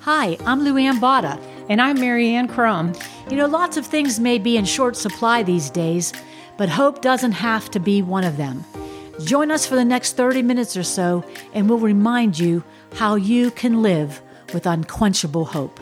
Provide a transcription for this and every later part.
Hi, I'm Luanne Botta. And I'm Mary Ann Crum. You know, lots of things may be in short supply these days, but hope doesn't have to be one of them. Join us for the next 30 minutes or so, and we'll remind you how you can live with unquenchable hope.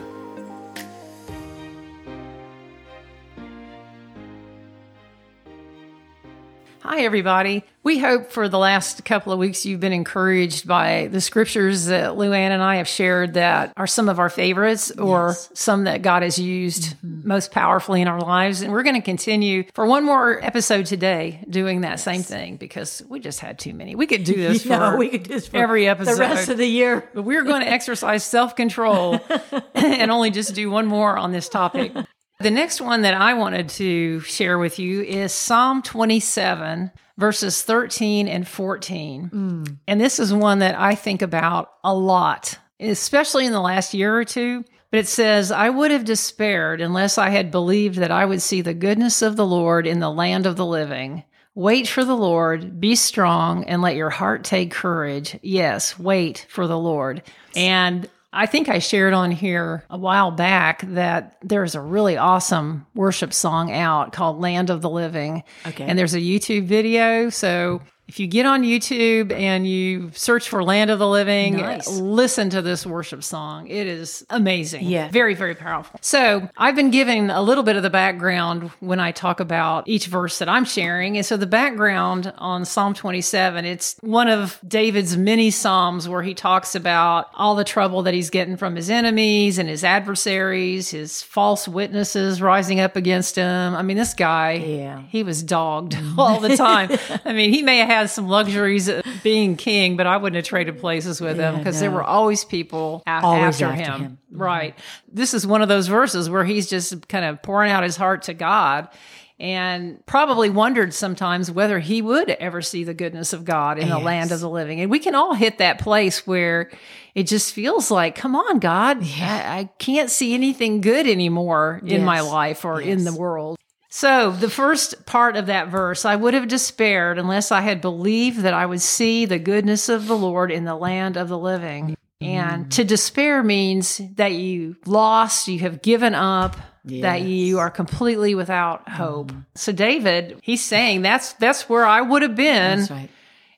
Hi, everybody. We hope for the last couple of weeks you've been encouraged by the scriptures that Luanne and I have shared that are some of our favorites or Yes. some that God has used mm-hmm. most powerfully in our lives. And we're going to continue for one more episode today doing that same thing because we just had too many. We could do this for we could do this for every episode. The rest of the year. But we're going to exercise self control and only just do one more on this topic. The next one that I wanted to share with you is Psalm 27, verses 13 and 14. Hmm. And this is one that I think about a lot, especially in the last year or two. But it says, I would have despaired unless I had believed that I would see the goodness of the Lord in the land of the living. Wait for the Lord, be strong, and let your heart take courage. Yes, wait for the Lord. And I think I shared on here a while back that there's a really awesome worship song out called Land of the Living. Okay. And there's a YouTube video. So if you get on YouTube and you search for Land of the Living, Nice. listen to this worship song. It is amazing. Yeah. Very, very powerful. So I've been giving a little bit of the background when I talk about each verse that I'm sharing. And so the background on Psalm 27, it's one of David's many Psalms where he talks about all the trouble that he's getting from his enemies and his adversaries, his false witnesses rising up against him. I mean, this guy, Yeah. he was dogged all the time. I mean, he may have had some luxuries being king, but I wouldn't have traded places with him Yeah, because there were always people a- Always after, after him. him. Mm-hmm. Right. This is one of those verses where he's just kind of pouring out his heart to God and probably wondered sometimes whether he would ever see the goodness of God in the land of the living. And we can all hit that place where it just feels like, come on, God, I, I can't see anything good anymore in my life or in the world. So, the first part of that verse, I would have despaired unless I had believed that I would see the goodness of the Lord in the land of the living. Mm-hmm. And to despair means that you lost, you have given up, that you are completely without hope. Mm-hmm. So David, he's saying that's that's where I would have been That's right.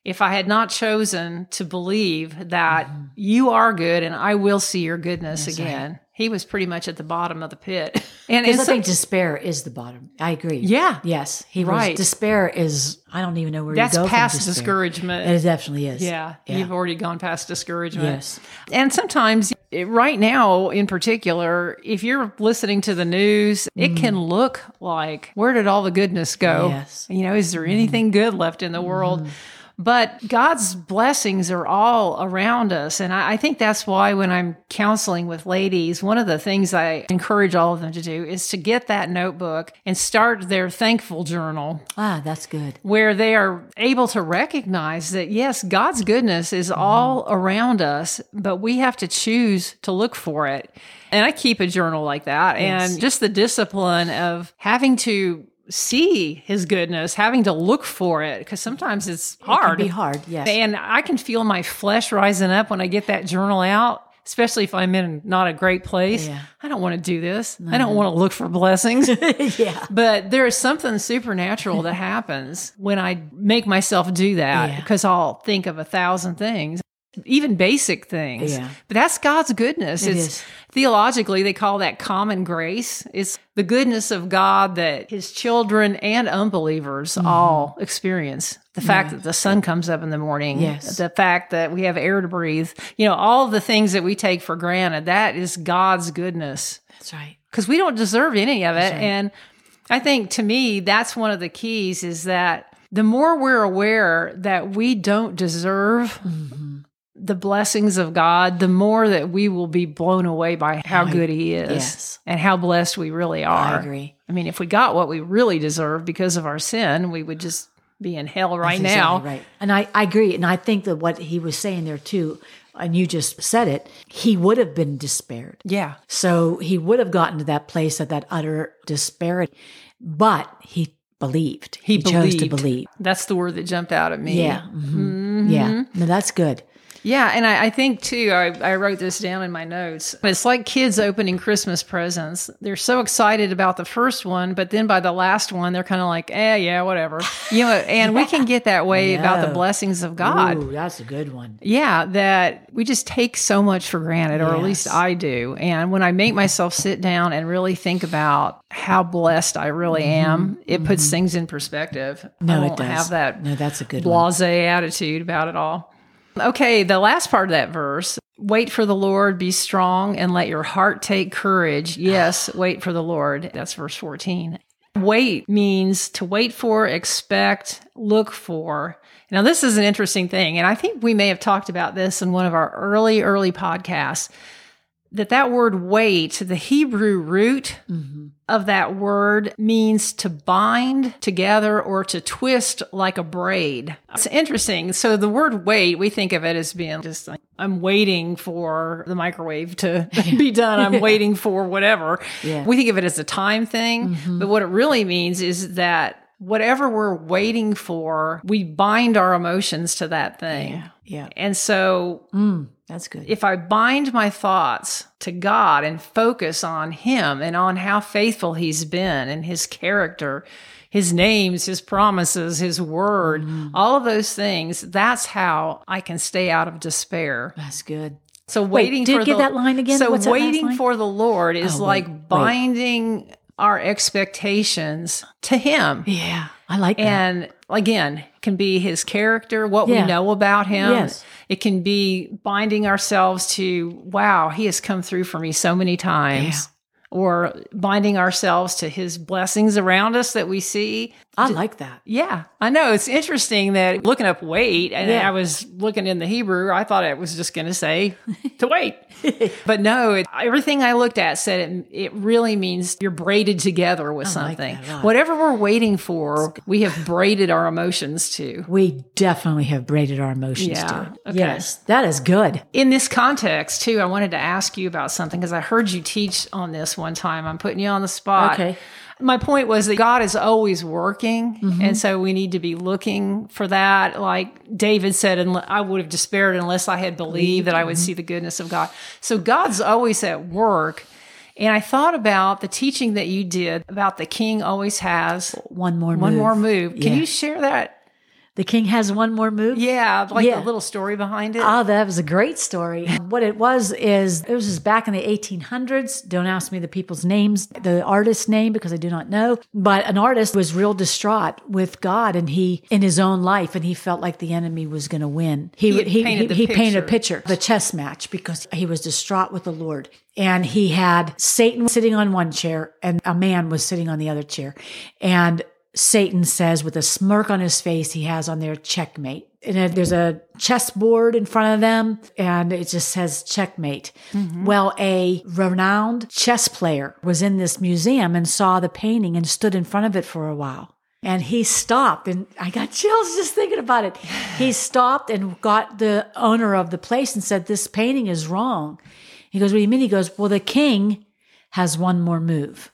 if I had not chosen to believe that mm-hmm. you are good and I will see your goodness again. He was pretty much at the bottom of the pit. And I think despair is the bottom. I agree. Yeah. Yes. He Right. was. Despair is. I don't even know where that's you go past discouragement. It definitely is. Yeah, you've already gone past discouragement. Yes. And sometimes, right now in particular, if you're listening to the news, it can look like, where did all the goodness go? Mm-hmm. Yes. You know, is there anything good left in the world? But God's blessings are all around us. And I, I think that's why when I'm counseling with ladies, one of the things I encourage all of them to do is to get that notebook and start their thankful journal Ah, that's good. where they are able to recognize that yes, God's goodness is all around us, but we have to choose to look for it. And I keep a journal like that and just the discipline of having to see his goodness, having to look for it because sometimes it's It hard. can be hard. Yes. And I can feel my flesh rising up when I get that journal out. Especially if I'm in not a great place. Yeah. I don't want to do this. I don't want to look for blessings. yeah. But there is something supernatural that happens when I make myself do that Yeah. because I'll think of a thousand things, even basic things. Yeah. But that's God's goodness. It it's is. theologically they call that common grace. It's the goodness of God that his children and unbelievers Mm-hmm. all experience. The fact that the sun comes up in the morning, Yes. the fact that we have air to breathe, you know, all the things that we take for granted, that is God's goodness That's right. because we don't deserve any of it. right. And I think to me, that's one of the keys is that the more we're aware that we don't deserve Mm-hmm. The blessings of God, the more that we will be blown away by how good He is yes. and how blessed we really are. I agree. I mean, if we got what we really deserve because of our sin, we would just be in hell right That's now. right. And I, I agree. And I think that what he was saying there too, and you just said it, he would have been despaired. Yeah. So he would have gotten to that place of that utter despair. But he believed. He chose to believe. That's the word that jumped out at me. Yeah. mhm. Yeah. No, that's good. Yeah, and I, I think too, I, I wrote this down in my notes. It's like kids opening Christmas presents. They're so excited about the first one, but then by the last one, they're kind of like, eh, yeah, whatever. You know, and we can get that way about the blessings of God. Ooh, that's a good one. Yeah, that we just take so much for granted, or at least I do. And when I make myself sit down and really think about how blessed I really am, it puts things in perspective. Mm-hmm. No, it does. have that No, that's a good one. blase attitude about it all. Okay, the last part of that verse wait for the Lord, be strong, and let your heart take courage. Yes, wait for the Lord. That's verse 14. Wait means to wait for, expect, look for. Now, this is an interesting thing, and I think we may have talked about this in one of our early, early podcasts. That that word wait, the Hebrew root Mm-hmm. of that word means to bind together or to twist like a braid. It's interesting. So the word wait, we think of it as being just like, I'm waiting for the microwave to be done. I'm waiting for whatever. Yeah. We think of it as a time thing, but what it really means is that whatever we're waiting for, we bind our emotions to that thing. Yeah. Yeah. And so Mm, that's good. if I bind my thoughts to God and focus on Him and on how faithful He's been and His character, His names, His promises, His word, Mm-hmm. all of those things, that's how I can stay out of despair. That's good. So waiting did for you get the, that line again? So What's waiting for the Lord is Oh, wait, like wait. binding our expectations to Him. Yeah. I like that. And again, can be his character, what Yeah. we know about him. Yes. It can be binding ourselves to, wow, he has come through for me so many times. Or binding ourselves to his blessings around us that we see. I like that. Yeah, I know. It's interesting that looking up wait, and Yeah. I was looking in the Hebrew, I thought it was just going to say to wait. but no, it, everything I looked at said it, it really means you're braided together with I like something. lot. Whatever we're waiting for, we have braided our emotions to. We definitely have braided our emotions Yeah, to okay. Yes. That is good. In this context, too, I wanted to ask you about something because I heard you teach on this one time. I'm putting you on the spot. Okay. My point was that God is always working. Mm-hmm. And so we need to be looking for that. Like David said, and I would have despaired unless I had believed that I Mm-hmm. would see the goodness of God. So God's always at work. And I thought about the teaching that you did about the king always has One more one move. more move. Can Yeah. you share that? The king has one more move. Yeah, like Yeah. the little story behind it. Oh, that was a great story. what it was is it was just back in the 1800s. Don't ask me the people's names, the artist's name, because I do not know. But an artist was real distraught with God and he in his own life, and he felt like the enemy was going to win. He He he painted the he painted a picture. picture, the chess match, because he was distraught with the Lord. And he had Satan sitting on one chair and a man was sitting on the other chair. And Satan says with a smirk on his face, he has on there checkmate. And there's a chessboard in front of them and it just says checkmate. Mm-hmm. Well, a renowned chess player was in this museum and saw the painting and stood in front of it for a while. And he stopped, and I got chills just thinking about it. He stopped and got the owner of the place and said, This painting is wrong. He goes, What do you mean? He goes, Well, the king has one more move.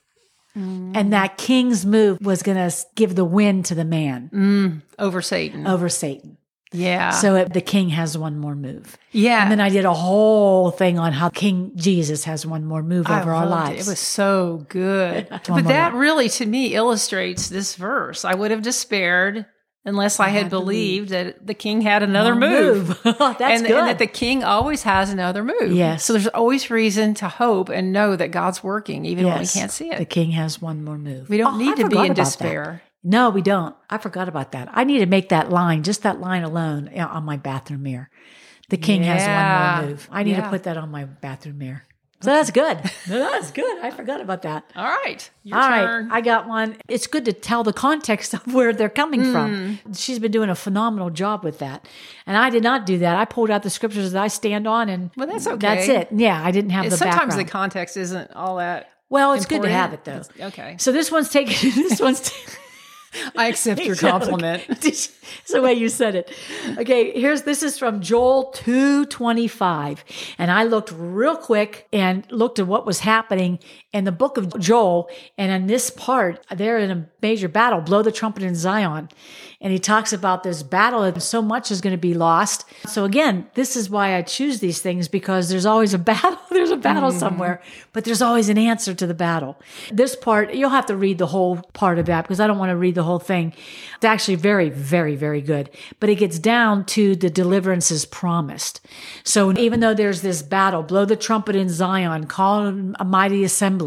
And that king's move was going to give the win to the man mm, over Satan. over Satan. yeah. So it, the king has one more move. yeah. And then I did a whole thing on how King Jesus has one more move I over our lives. It. it was so good. But that really, to me, illustrates this verse. I would have despaired unless I had had believed that the king had another One move. That's and, good. and that the king always has another move. Yes. So there's always reason to hope and know that God's working, even when we can't see it. The king has one more move. we don't Oh, need I to be in about that. despair. No, we don't. I forgot about that. I need to make that line, just that line alone, uh, on my bathroom mirror. The king has one more move. I need Yeah. to put that on my bathroom mirror. So that's good. that's good. I forgot about that. All right. Your All right. I got one. It's good to tell the context of where they're coming Hmm. from. She's been doing a phenomenal job with that. And I did not do that. I pulled out the scriptures that I stand on and Well, that's okay. That's it. Yeah, I didn't have the Sometimes the context isn't all that. well, it's good to have it though. It's- Okay. So this one's taken. This one's. I accept your compliment. it's the way you said it. Okay, here's this is from Joel 225. And I looked real quick and looked at what was happening in the book of Joel. And in this part, they're in a major battle, blow the trumpet in Zion. And he talks about this battle and so much is going to be lost. So again, this is why I choose these things because there's always a battle. there's a battle mm-hmm. somewhere, but there's always an answer to the battle. This part, you'll have to read the whole part of that because I don't want to read the whole thing. It's actually very, very, very good, but it gets down to the deliverances promised. So even though there's this battle, blow the trumpet in Zion, call a mighty assembly,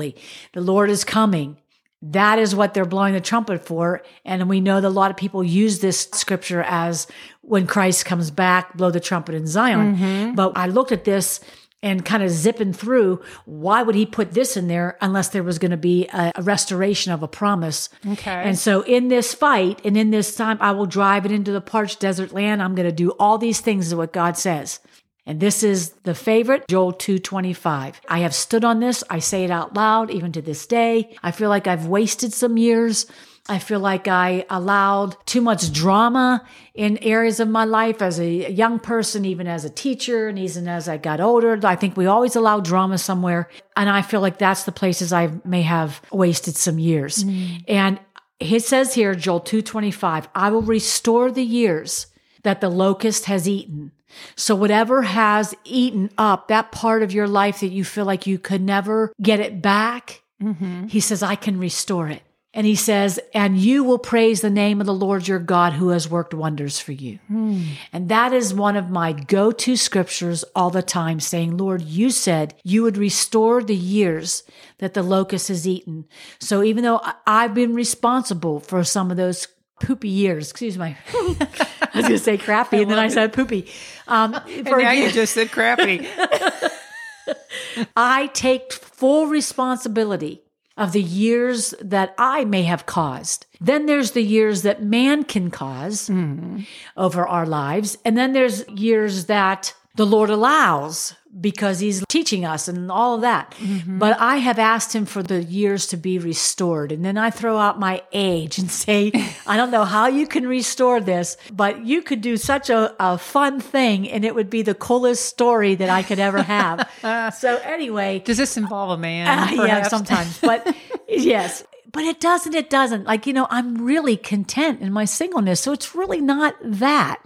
the Lord is coming that is what they're blowing the trumpet for. And we know that a lot of people use this scripture as when Christ comes back, blow the trumpet in Zion. Mm-hmm. But I looked at this and kind of zipping through, why would he put this in there unless there was going to be a, a, restoration of a promise? Okay. And so in this fight and in this time, I will drive it into the parched desert land. I'm going to do all these things is what God says. And this is the favorite, Joel 225. I have stood on this. I say it out loud, even to this day. I feel like I've wasted some years. I feel like I allowed too much drama in areas of my life as a young person, even as a teacher, and even as I got older. I think we always allow drama somewhere. And I feel like that's the places I may have wasted some years. Mm. And it says here, Joel 225, I will restore the years that the locust has eaten so whatever has eaten up that part of your life that you feel like you could never get it back, mm-hmm. he says, I can restore it. And he says, and you will praise the name of the Lord your God who has worked wonders for you. Mm. And that is one of my go to scriptures all the time saying, Lord, you said you would restore the years that the locust has eaten. So even though I've been responsible for some of those poopy years. Excuse me. I was going to say crappy, and then I said poopy. Um, and now you just said crappy. I take full responsibility of the years that I may have caused. Then there's the years that man can cause mm. over our lives. And then there's years that the Lord allows because he's teaching us and all of that. Mm-hmm. But I have asked him for the years to be restored. And then I throw out my age and say, I don't know how you can restore this, but you could do such a, a fun thing and it would be the coolest story that I could ever have. so anyway. Does this involve a man? Uh, yeah, sometimes. But yes. But it doesn't, it doesn't. Like, you know, I'm really content in my singleness. So it's really not that.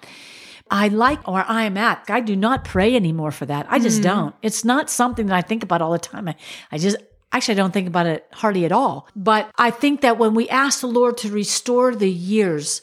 I like where I am at. I do not pray anymore for that. I just mm. don't. It's not something that I think about all the time. I, I just, actually, I don't think about it hardly at all. But I think that when we ask the Lord to restore the years,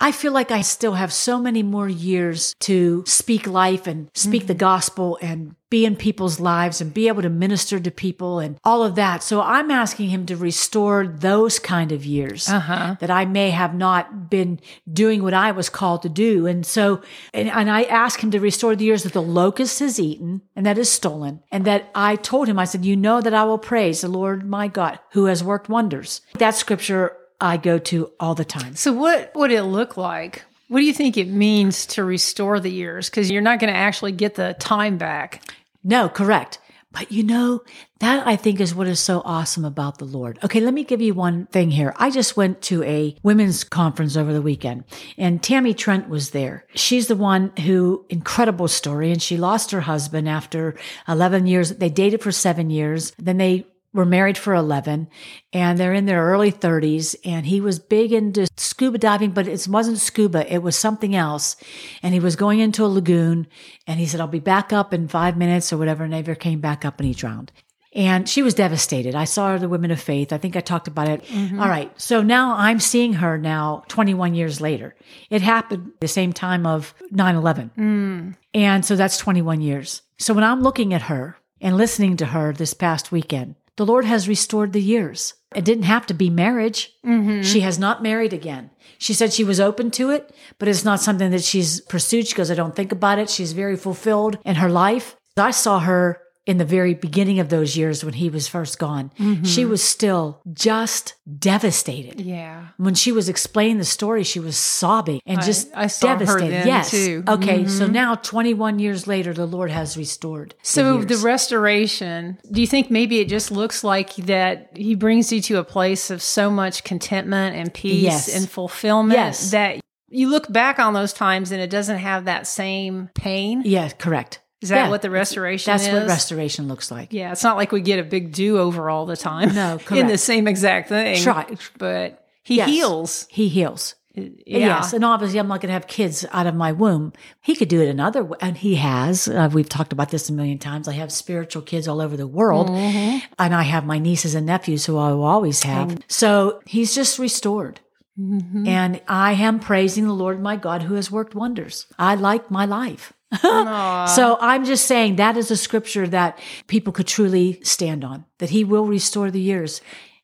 I feel like I still have so many more years to speak life and speak mm-hmm. the gospel and be in people's lives and be able to minister to people and all of that. So I'm asking him to restore those kind of years uh-huh. that I may have not been doing what I was called to do. And so, and, and I ask him to restore the years that the locust has eaten and that is stolen. And that I told him, I said, you know that I will praise the Lord my God who has worked wonders. That scripture I go to all the time. So, what would it look like? What do you think it means to restore the years? Because you're not going to actually get the time back. No, correct. But you know, that I think is what is so awesome about the Lord. Okay, let me give you one thing here. I just went to a women's conference over the weekend and Tammy Trent was there. She's the one who, incredible story, and she lost her husband after 11 years. They dated for seven years. Then they were married for 11 and they're in their early 30s and he was big into scuba diving but it wasn't scuba it was something else. And he was going into a lagoon and he said i'll be back up in five minutes or whatever and never came back up and he drowned. And she was devastated. I saw her the women of faith. I think i talked about it. Mm-hmm. All right so now i'm seeing her now 21 years later. It happened the same time of 9-11 mm. and so that's 21 years. So when i'm looking at her and listening to her this past weekend the Lord has restored the years. It didn't have to be marriage. Mm-hmm. She has not married again. She said she was open to it, but it's not something that she's pursued. She goes, I don't think about it. She's very fulfilled in her life. I saw her in the very beginning of those years when he was first gone, mm-hmm. she was still just devastated. Yeah. When she was explaining the story, she was sobbing and just I saw her devastated. yes. too. Okay. So mm-hmm. now, 21 years later, the Lord has restored. So the years. restoration, do you think maybe it just looks like that he brings you to a place of so much contentment and peace Yes. and fulfillment Yes. that you look back on those times and it doesn't have that same pain? yeah, correct. Is that Yeah. what the restoration is? That's is? what restoration looks like. Yeah, it's not like we get a big do over all the time. No, in the same exact thing. Right. But he Yes. heals. He heals. Yeah. Yes, and obviously, I'm not going to have kids out of my womb. He could do it another way, and he has. Uh, we've talked about this a million times. I have spiritual kids all over the world, Mm-hmm. and I have my nieces and nephews who I will always have. So he's just restored. Mm-hmm. And I am praising the Lord my God who has worked wonders. I like my life. So I'm just saying that is a scripture that people could truly stand on, that he will restore the years.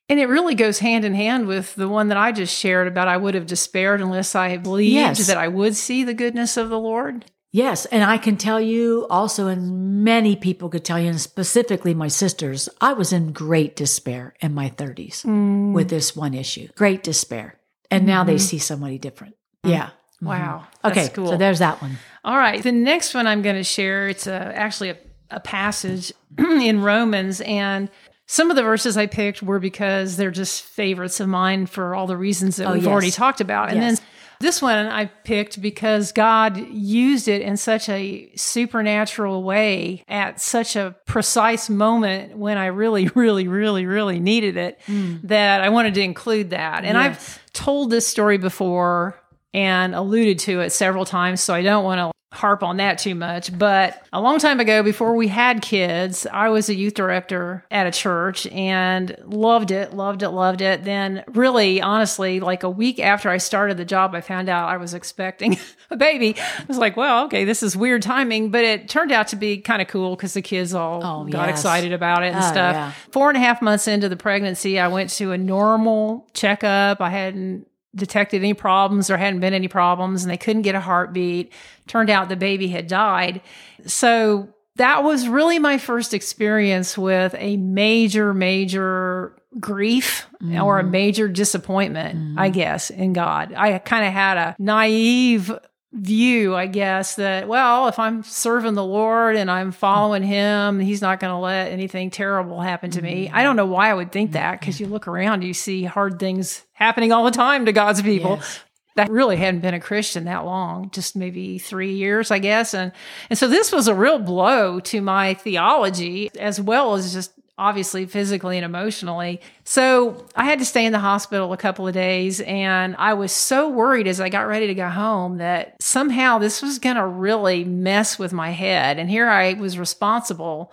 And it really goes hand in hand with the one that I just shared about I would have despaired unless I believed Yes. that I would see the goodness of the Lord. Yes, and I can tell you also, and many people could tell you, and specifically my sisters, I was in great despair in my 30s mm. with this one issue. Great despair. And now they mm-hmm. see somebody different. Mm. Yeah. Mm-hmm. Wow. Okay, cool. so there's that one. All right. The next one I'm going to share, it's a, actually a, a passage in Romans. And some of the verses I picked were because they're just favorites of mine for all the reasons that Oh, we've yes. already talked about. And Yes. then this one I picked because God used it in such a supernatural way at such a precise moment when I really, really, really, really needed it mm. that I wanted to include that. And. Yes. I've told this story before and alluded to it several times, so I don't want to harp on that too much. But a long time ago, before we had kids, I was a youth director at a church and loved it, loved it, loved it. Then, really, honestly, like a week after I started the job, I found out I was expecting a baby. I was like, well, okay, this is weird timing, but it turned out to be kind of cool because the kids all Oh, got yes. excited about it and Oh, stuff. yeah. Four and a half months into the pregnancy, I went to a normal checkup. I hadn't detected any problems. There hadn't been any problems, and they couldn't get a heartbeat. Turned out the baby had died. So that was really my first experience with a major, major grief or a mm-hmm. major disappointment, I mm-hmm. guess, in God. I kind of had a naive view, I guess, that, well, if I'm serving the Lord and I'm following Him, He's not going to let anything terrible happen to me. I don't know why I would think mm-hmm. that because you look around, you see hard things happening all the time to God's people. Yes. That really hadn't been a Christian that long, just maybe three years, I guess. And and so this was a real blow to my theology as well as just obviously physically and emotionally. So I had to stay in the hospital a couple of days and I was so worried as I got ready to go home that somehow this was going to really mess with my head. And here I was responsible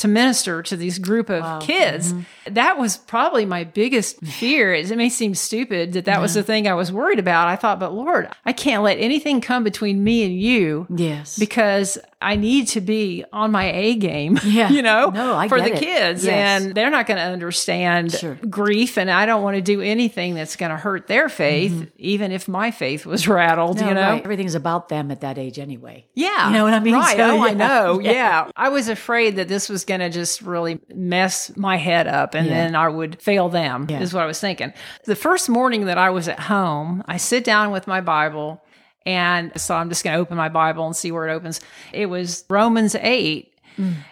to minister to this group of kids. That was probably my biggest fear. It may seem stupid that that was the thing I was worried about. I thought, but Lord, I can't let anything come between me and you Yes. because I need to be on my A game, Yeah. you know, No, for the it. kids. Yes. And they're not going to understand Sure. grief. And I don't want to do anything that's going to hurt their faith, even if my faith was rattled, Mm-hmm. No, you know? right. Everything's about them at that age anyway. Yeah. You know what I mean? Right. So, oh, I know. Yeah. Yeah. I was afraid that this was going to just really mess my head up and Yeah. then I would fail them, Yeah. is what I was thinking. The first morning that I was at home, I sit down with my Bible. And so I'm just going to open my Bible and see where it opens. It was Romans 8.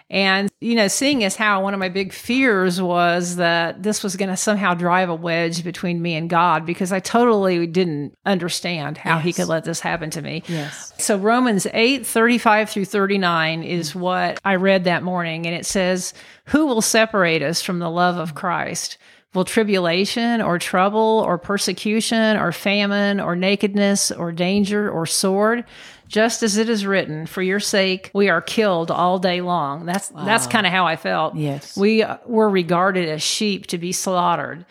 And, you know, seeing as how one of my big fears was that this was going to somehow drive a wedge between me and God because I totally didn't understand how he could let this happen to me. Yes. So Romans 8, 35 through 39 is mm. what I read that morning. And it says, Who will separate us from the love of Christ? Will tribulation or trouble or persecution or famine or nakedness or danger or sword? Just as it is written, for your sake we are killed all day long. That's that's kind of how I felt. Yes. We uh, were regarded as sheep to be slaughtered.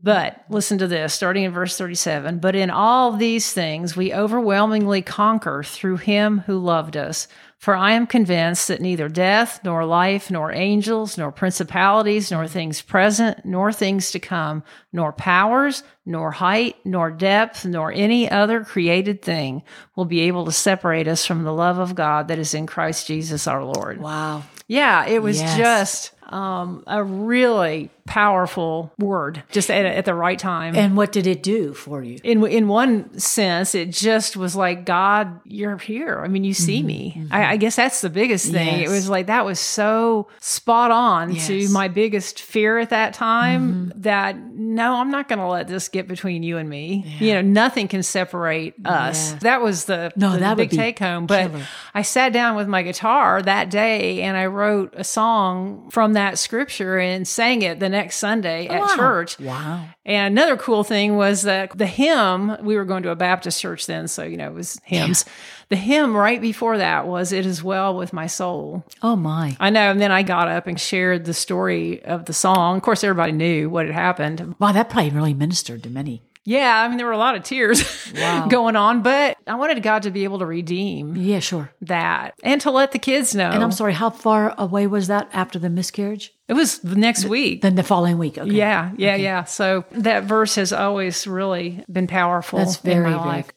But listen to this, starting in verse 37. But in all these things, we overwhelmingly conquer through him who loved us. For I am convinced that neither death, nor life, nor angels, nor principalities, nor things present, nor things to come, nor powers, nor height, nor depth, nor any other created thing will be able to separate us from the love of God that is in Christ Jesus our Lord. Wow. Yeah, it was Yes. just um, a really powerful word, just at, at the right time. And what did it do for you? in in one sense, it just was like God, you're here. I mean, you see mm-hmm. me. Mm-hmm. I, I guess that's the biggest thing. It was like that was so spot on to my biggest fear at that time. Mm-hmm. That no, I'm not going to let this get between you and me. You know, nothing can separate us. Yeah. That was the, No, the that big take home. But killer. I sat down with my guitar that day and I wrote a song from that scripture and sang it the next Sunday at Wow. church. Wow. And another cool thing was that the hymn, we were going to a Baptist church then, so, you know, it was hymns. The hymn right before that was It Is Well With My Soul. Oh my. I know. And then I got up and shared the story of the song. Of course, everybody knew what had happened. Wow, that probably really ministered to many. Yeah, I mean, there were a lot of tears going on, but I wanted God to be able to redeem Yeah, sure. that and to let the kids know. And I'm sorry, how far away was that after the miscarriage? it was the next week. Then the following week. Okay. Yeah, yeah, yeah. So that verse has always really been powerful That's in very, my very life.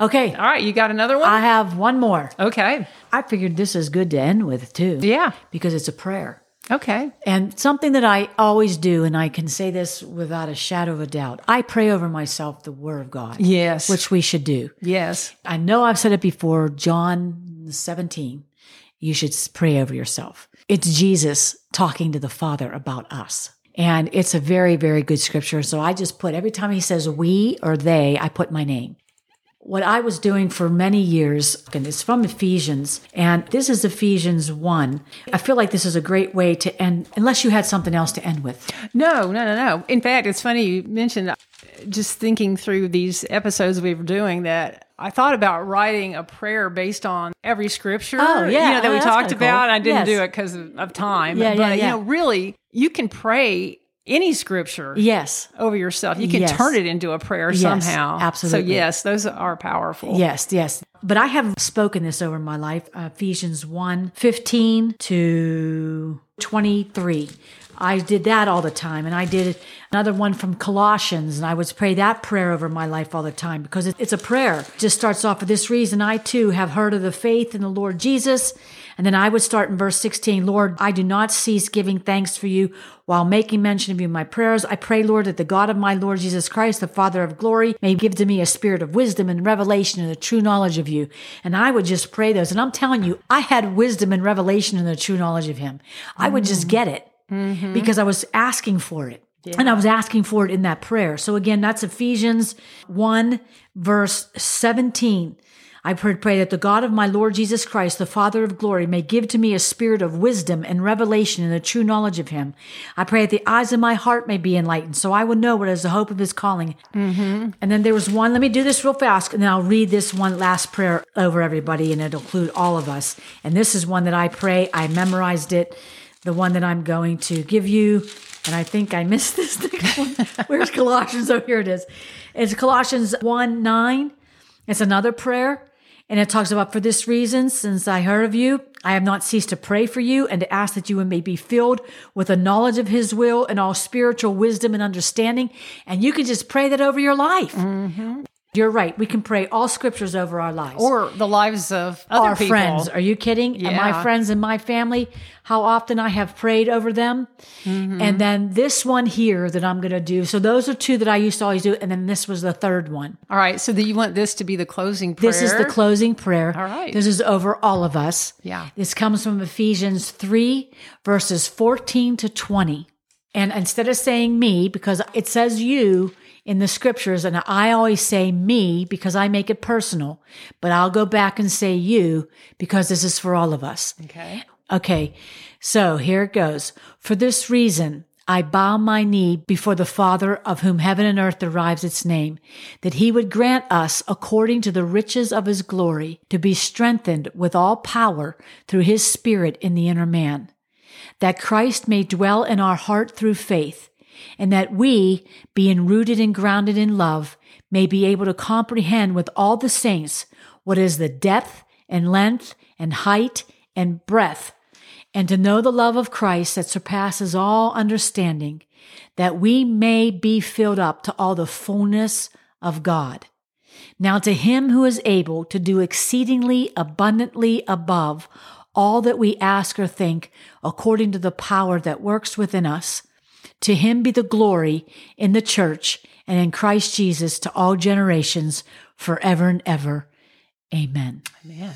Okay. All right, you got another one? I have one more. okay. I figured this is good to end with too. Yeah. Because it's a prayer. Okay. And something that I always do, and I can say this without a shadow of a doubt, I pray over myself the word of God, Yes. which we should do. yes. I know I've said it before, John 17, you should pray over yourself. It's Jesus talking to the Father about us. And it's a very, very good scripture. So I just put every time he says we or they, I put my name. What I was doing for many years, and it's from Ephesians, and this is Ephesians 1. I feel like this is a great way to end, unless you had something else to end with. No, no, no, no. In fact, it's funny you mentioned uh, just thinking through these episodes we were doing that I thought about writing a prayer based on every scripture. Oh, yeah. You know, that Oh, we talked about. cool. I didn't Yes. do it because of, of time. Yeah, but, yeah, you know, really, you can pray any scripture. Yes. Over yourself, you can Yes. turn it into a prayer Yes, somehow. absolutely. So yes, those are powerful. Yes, yes. But I have spoken this over my life. Uh, Ephesians 1 15 to 23. I did that all the time. And I did another one from Colossians, and I would pray that prayer over my life all the time because it's a prayer. It just starts off for this reason I too have heard of the faith in the Lord Jesus. And then I would start in verse 16 Lord, I do not cease giving thanks for you while making mention of you in my prayers. I pray, Lord, that the God of my Lord Jesus Christ, the Father of glory, may give to me a spirit of wisdom and revelation and a true knowledge of you. And I would just pray those. And I'm telling you, I had wisdom and revelation and the true knowledge of him. I would just get it mm-hmm. because I was asking for it. And I was asking for it in that prayer. So again, that's Ephesians 1, verse 17. I pray, that the God of my Lord Jesus Christ, the Father of glory, may give to me a spirit of wisdom and revelation and a true knowledge of him. I pray that the eyes of my heart may be enlightened, so I will know what is the hope of his calling. Mm-hmm. And then there was one, let me do this real fast, and then I'll read this one last prayer over everybody, and it'll include all of us. And this is one that I pray, I memorized it, the one that I'm going to give you. And I think I missed this next one. Where's Colossians? Oh, here it is. It's Colossians 1 9. It's another prayer. And it talks about, for this reason, since I heard of you, I have not ceased to pray for you and to ask that you may be filled with a knowledge of his will and all spiritual wisdom and understanding. And you can just pray that over your life. Mm-hmm. You're right. We can pray all scriptures over our lives Or the lives of other our people. friends. Are you kidding? And My friends and my family, how often I have prayed over them. Mm-hmm. And then this one here that I'm going to do. So those are two that I used to always do. And then this was the third one. All right. So do you want this to be the closing prayer? This is the closing prayer. All right. This is over all of us. Yeah. This comes from Ephesians 3, verses 14 to 20. And instead of saying me, because it says you in the scriptures, and I always say me because I make it personal, but I'll go back and say you because this is for all of us. Okay. Okay, so here it goes. For this reason, I bow my knee before the Father of whom heaven and earth derives its name, that he would grant us, according to the riches of his glory, to be strengthened with all power through his Spirit in the inner man, that Christ may dwell in our heart through faith, and that we, being rooted and grounded in love, may be able to comprehend with all the saints what is the depth and length and height and breadth, and to know the love of Christ that surpasses all understanding, that we may be filled up to all the fullness of God. Now to him who is able to do exceedingly abundantly above all that we ask or think according to the power that works within us. To him be the glory in the church and in Christ Jesus to all generations forever and ever. Amen. Amen.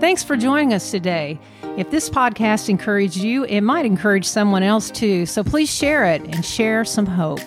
Thanks for joining us today. If this podcast encouraged you, it might encourage someone else too. So please share it and share some hope.